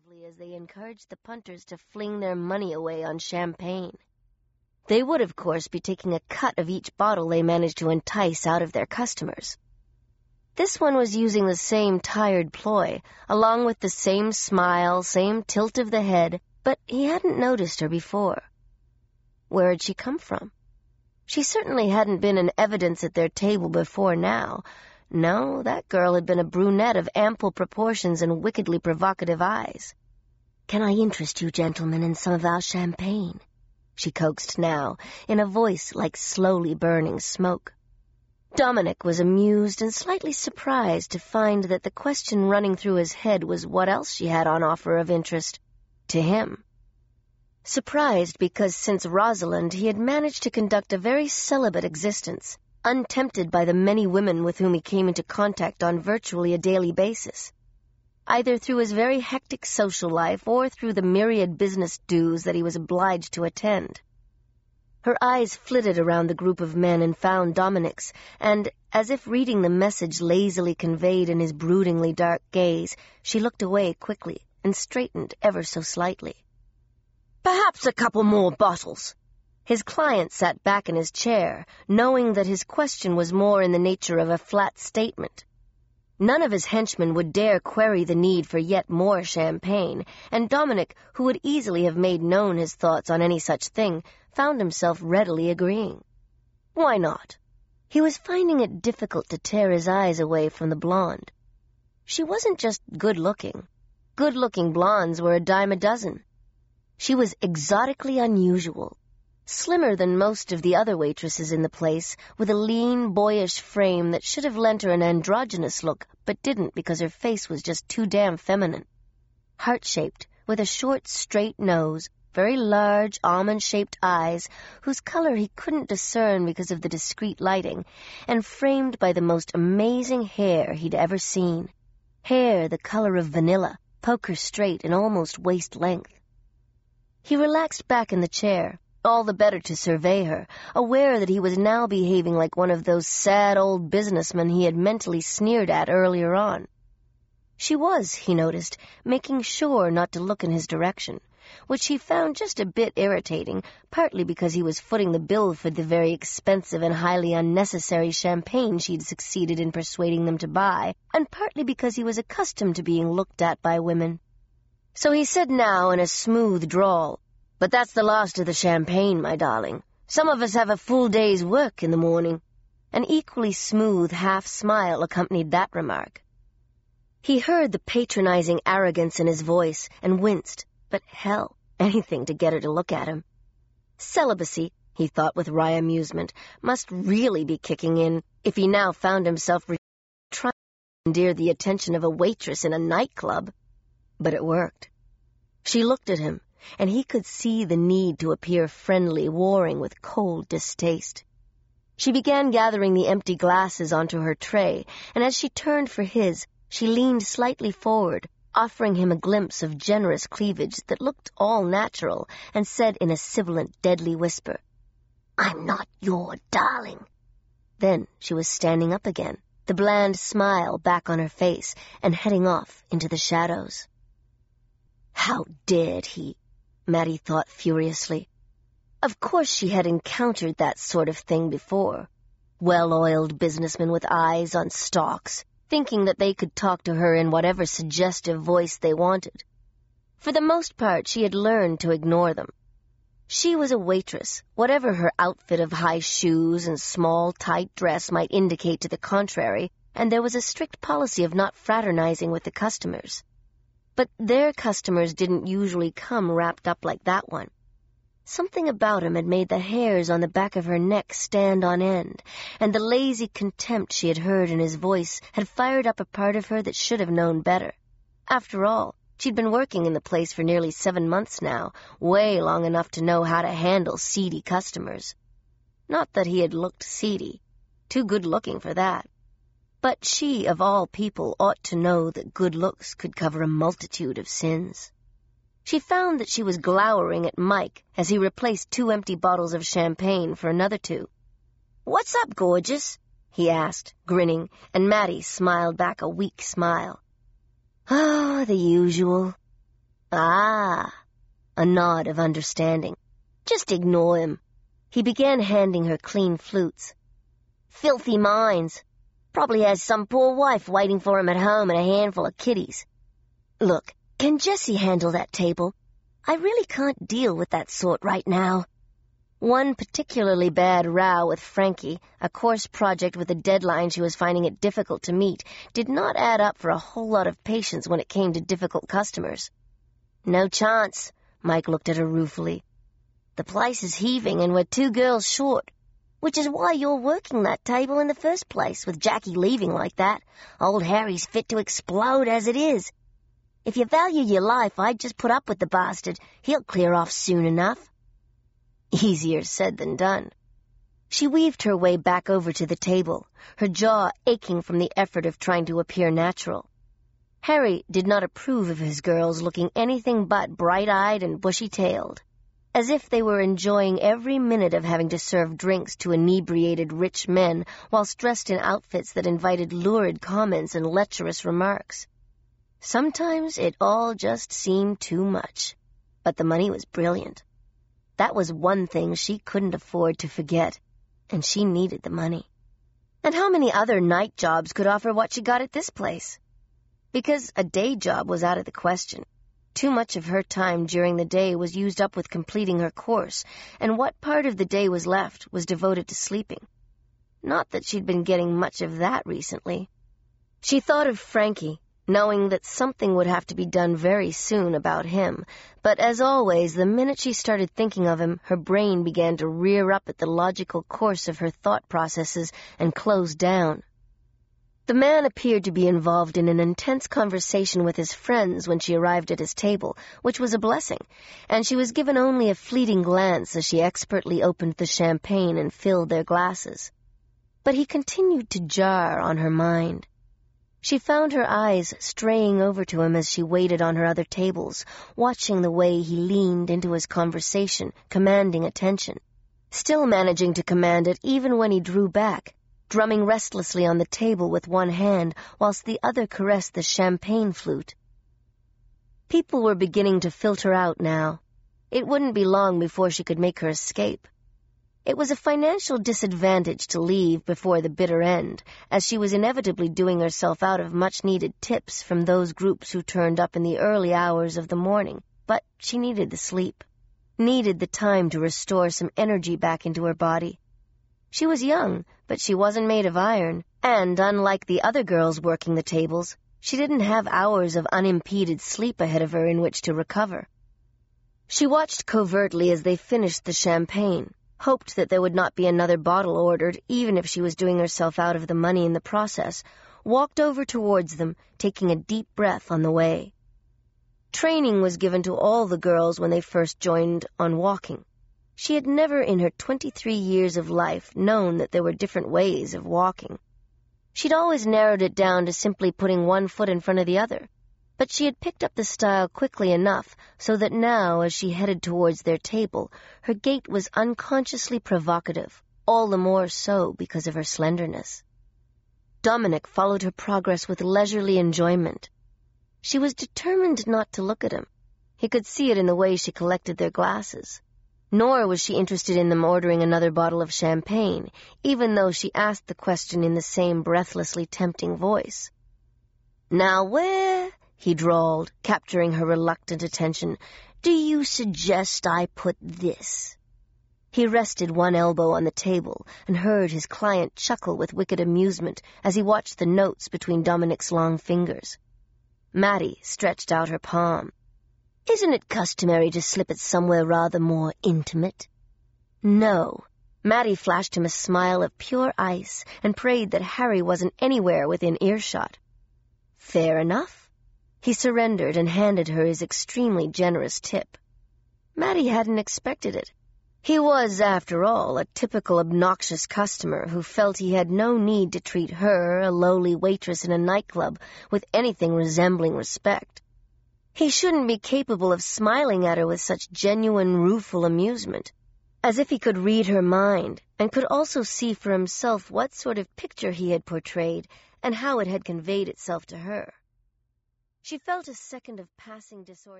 aggressively as they encouraged the punters to fling their money away on champagne. They would, of course, be taking a cut of each bottle they managed to entice out of their customers. This one was using the same tired ploy, along with the same smile, same tilt of the head, but he hadn't noticed her before. Where had she come from? She certainly hadn't been in evidence at their table before now. No, that girl had been a brunette of ample proportions and wickedly provocative eyes. Can I interest you gentlemen in some of our champagne? She coaxed now, in a voice like slowly burning smoke. Dominic was amused and slightly surprised to find that the question running through his head was what else she had on offer of interest to him. Surprised because since Rosalind he had managed to conduct a very celibate existence, untempted by the many women with whom he came into contact on virtually a daily basis. Either through his very hectic social life or through the myriad business dues that he was obliged to attend. Her eyes flitted around the group of men and found Dominic's, and, as if reading the message lazily conveyed in his broodingly dark gaze, she looked away quickly and straightened ever so slightly. Perhaps a couple more bottles. His client sat back in his chair, knowing that his question was more in the nature of a flat statement. None of his henchmen would dare query the need for yet more champagne, and Dominic, who would easily have made known his thoughts on any such thing, found himself readily agreeing. Why not? He was finding it difficult to tear his eyes away from the blonde. She wasn't just good-looking. Good-looking blondes were a dime a dozen. She was exotically unusual, slimmer than most of the other waitresses in the place, with a lean, boyish frame that should have lent her an androgynous look, but didn't because her face was just too damn feminine. Heart-shaped, with a short, straight nose, very large, almond-shaped eyes, whose color he couldn't discern because of the discreet lighting, and framed by the most amazing hair he'd ever seen. Hair the color of vanilla, poker straight and almost waist length. He relaxed back in the chair, all the better to survey her, aware that he was now behaving like one of those sad old businessmen he had mentally sneered at earlier on. She was, he noticed, making sure not to look in his direction, which he found just a bit irritating, partly because he was footing the bill for the very expensive and highly unnecessary champagne she'd succeeded in persuading them to buy, and partly because he was accustomed to being looked at by women. So he said now in a smooth drawl, but that's the last of the champagne, my darling. Some of us have a full day's work in the morning. An equally smooth half-smile accompanied that remark. He heard the patronizing arrogance in his voice and winced, but hell, anything to get her to look at him. Celibacy, he thought with wry amusement, must really be kicking in if he now found himself trying to endear the attention of a waitress in a nightclub. But it worked. She looked at him, and he could see the need to appear friendly warring with cold distaste. She began gathering the empty glasses onto her tray, and as she turned for his, she leaned slightly forward, offering him a glimpse of generous cleavage that looked all natural, and said in a sibilant, deadly whisper, I'm not your darling. Then she was standing up again, the bland smile back on her face, and heading off into the shadows. How dared he? Mattie thought furiously. Of course she had encountered that sort of thing before. Well-oiled businessmen with eyes on stocks, thinking that they could talk to her in whatever suggestive voice they wanted. For the most part, she had learned to ignore them. She was a waitress, whatever her outfit of high shoes and small, tight dress might indicate to the contrary, and there was a strict policy of not fraternizing with the customers. But their customers didn't usually come wrapped up like that one. Something about him had made the hairs on the back of her neck stand on end, and the lazy contempt she had heard in his voice had fired up a part of her that should have known better. After all, she'd been working in the place for nearly seven months now, way long enough to know how to handle seedy customers. Not that he had looked seedy. Too good-looking for that. But she, of all people, ought to know that good looks could cover a multitude of sins. She found that she was glowering at Mike as he replaced two empty bottles of champagne for another two. What's up, gorgeous? he asked, grinning, and Mattie smiled back a weak smile. Oh, the usual. Ah, a nod of understanding. Just ignore him. He began handing her clean flutes. Filthy minds. Probably has some poor wife waiting for him at home and a handful of kiddies. Look, can Jessie handle that table? I really can't deal with that sort right now. One particularly bad row with Frankie, a course project with a deadline she was finding it difficult to meet, did not add up for a whole lot of patience when it came to difficult customers. No chance, Mike looked at her ruefully. The place is heaving and we're two girls short. Which is why you're working that table in the first place, with Jackie leaving like that. Old Harry's fit to explode as it is. If you value your life, I'd just put up with the bastard. He'll clear off soon enough. Easier said than done. She weaved her way back over to the table, her jaw aching from the effort of trying to appear natural. Harry did not approve of his girls looking anything but bright-eyed and bushy-tailed as if they were enjoying every minute of having to serve drinks to inebriated rich men whilst dressed in outfits that invited lurid comments and lecherous remarks. Sometimes it all just seemed too much, but the money was brilliant. That was one thing she couldn't afford to forget, and she needed the money. And how many other night jobs could offer what she got at this place? Because a day job was out of the question. Too much of her time during the day was used up with completing her course, and what part of the day was left was devoted to sleeping. Not that she'd been getting much of that recently. She thought of Frankie, knowing that something would have to be done very soon about him, but as always, the minute she started thinking of him, her brain began to rear up at the logical course of her thought processes and close down. The man appeared to be involved in an intense conversation with his friends when she arrived at his table, which was a blessing, and she was given only a fleeting glance as she expertly opened the champagne and filled their glasses. But he continued to jar on her mind. She found her eyes straying over to him as she waited on her other tables, watching the way he leaned into his conversation, commanding attention, still managing to command it even when he drew back drumming restlessly on the table with one hand whilst the other caressed the champagne flute. People were beginning to filter out now. It wouldn't be long before she could make her escape. It was a financial disadvantage to leave before the bitter end, as she was inevitably doing herself out of much-needed tips from those groups who turned up in the early hours of the morning, but she needed the sleep, needed the time to restore some energy back into her body. She was young, but she wasn't made of iron, and unlike the other girls working the tables, she didn't have hours of unimpeded sleep ahead of her in which to recover. She watched covertly as they finished the champagne, hoped that there would not be another bottle ordered, even if she was doing herself out of the money in the process, walked over towards them, taking a deep breath on the way. Training was given to all the girls when they first joined on walking. She had never in her twenty-three years of life known that there were different ways of walking. She'd always narrowed it down to simply putting one foot in front of the other, but she had picked up the style quickly enough so that now, as she headed towards their table, her gait was unconsciously provocative, all the more so because of her slenderness. Dominic followed her progress with leisurely enjoyment. She was determined not to look at him. He could see it in the way she collected their glasses nor was she interested in them ordering another bottle of champagne, even though she asked the question in the same breathlessly tempting voice. Now where, he drawled, capturing her reluctant attention, do you suggest I put this? He rested one elbow on the table and heard his client chuckle with wicked amusement as he watched the notes between Dominic's long fingers. Mattie stretched out her palm. Isn't it customary to slip it somewhere rather more intimate? No. Mattie flashed him a smile of pure ice and prayed that Harry wasn't anywhere within earshot. Fair enough. He surrendered and handed her his extremely generous tip. Mattie hadn't expected it. He was, after all, a typical obnoxious customer who felt he had no need to treat her, a lowly waitress in a nightclub, with anything resembling respect. He shouldn't be capable of smiling at her with such genuine, rueful amusement, as if he could read her mind and could also see for himself what sort of picture he had portrayed and how it had conveyed itself to her. She felt a second of passing disorientation.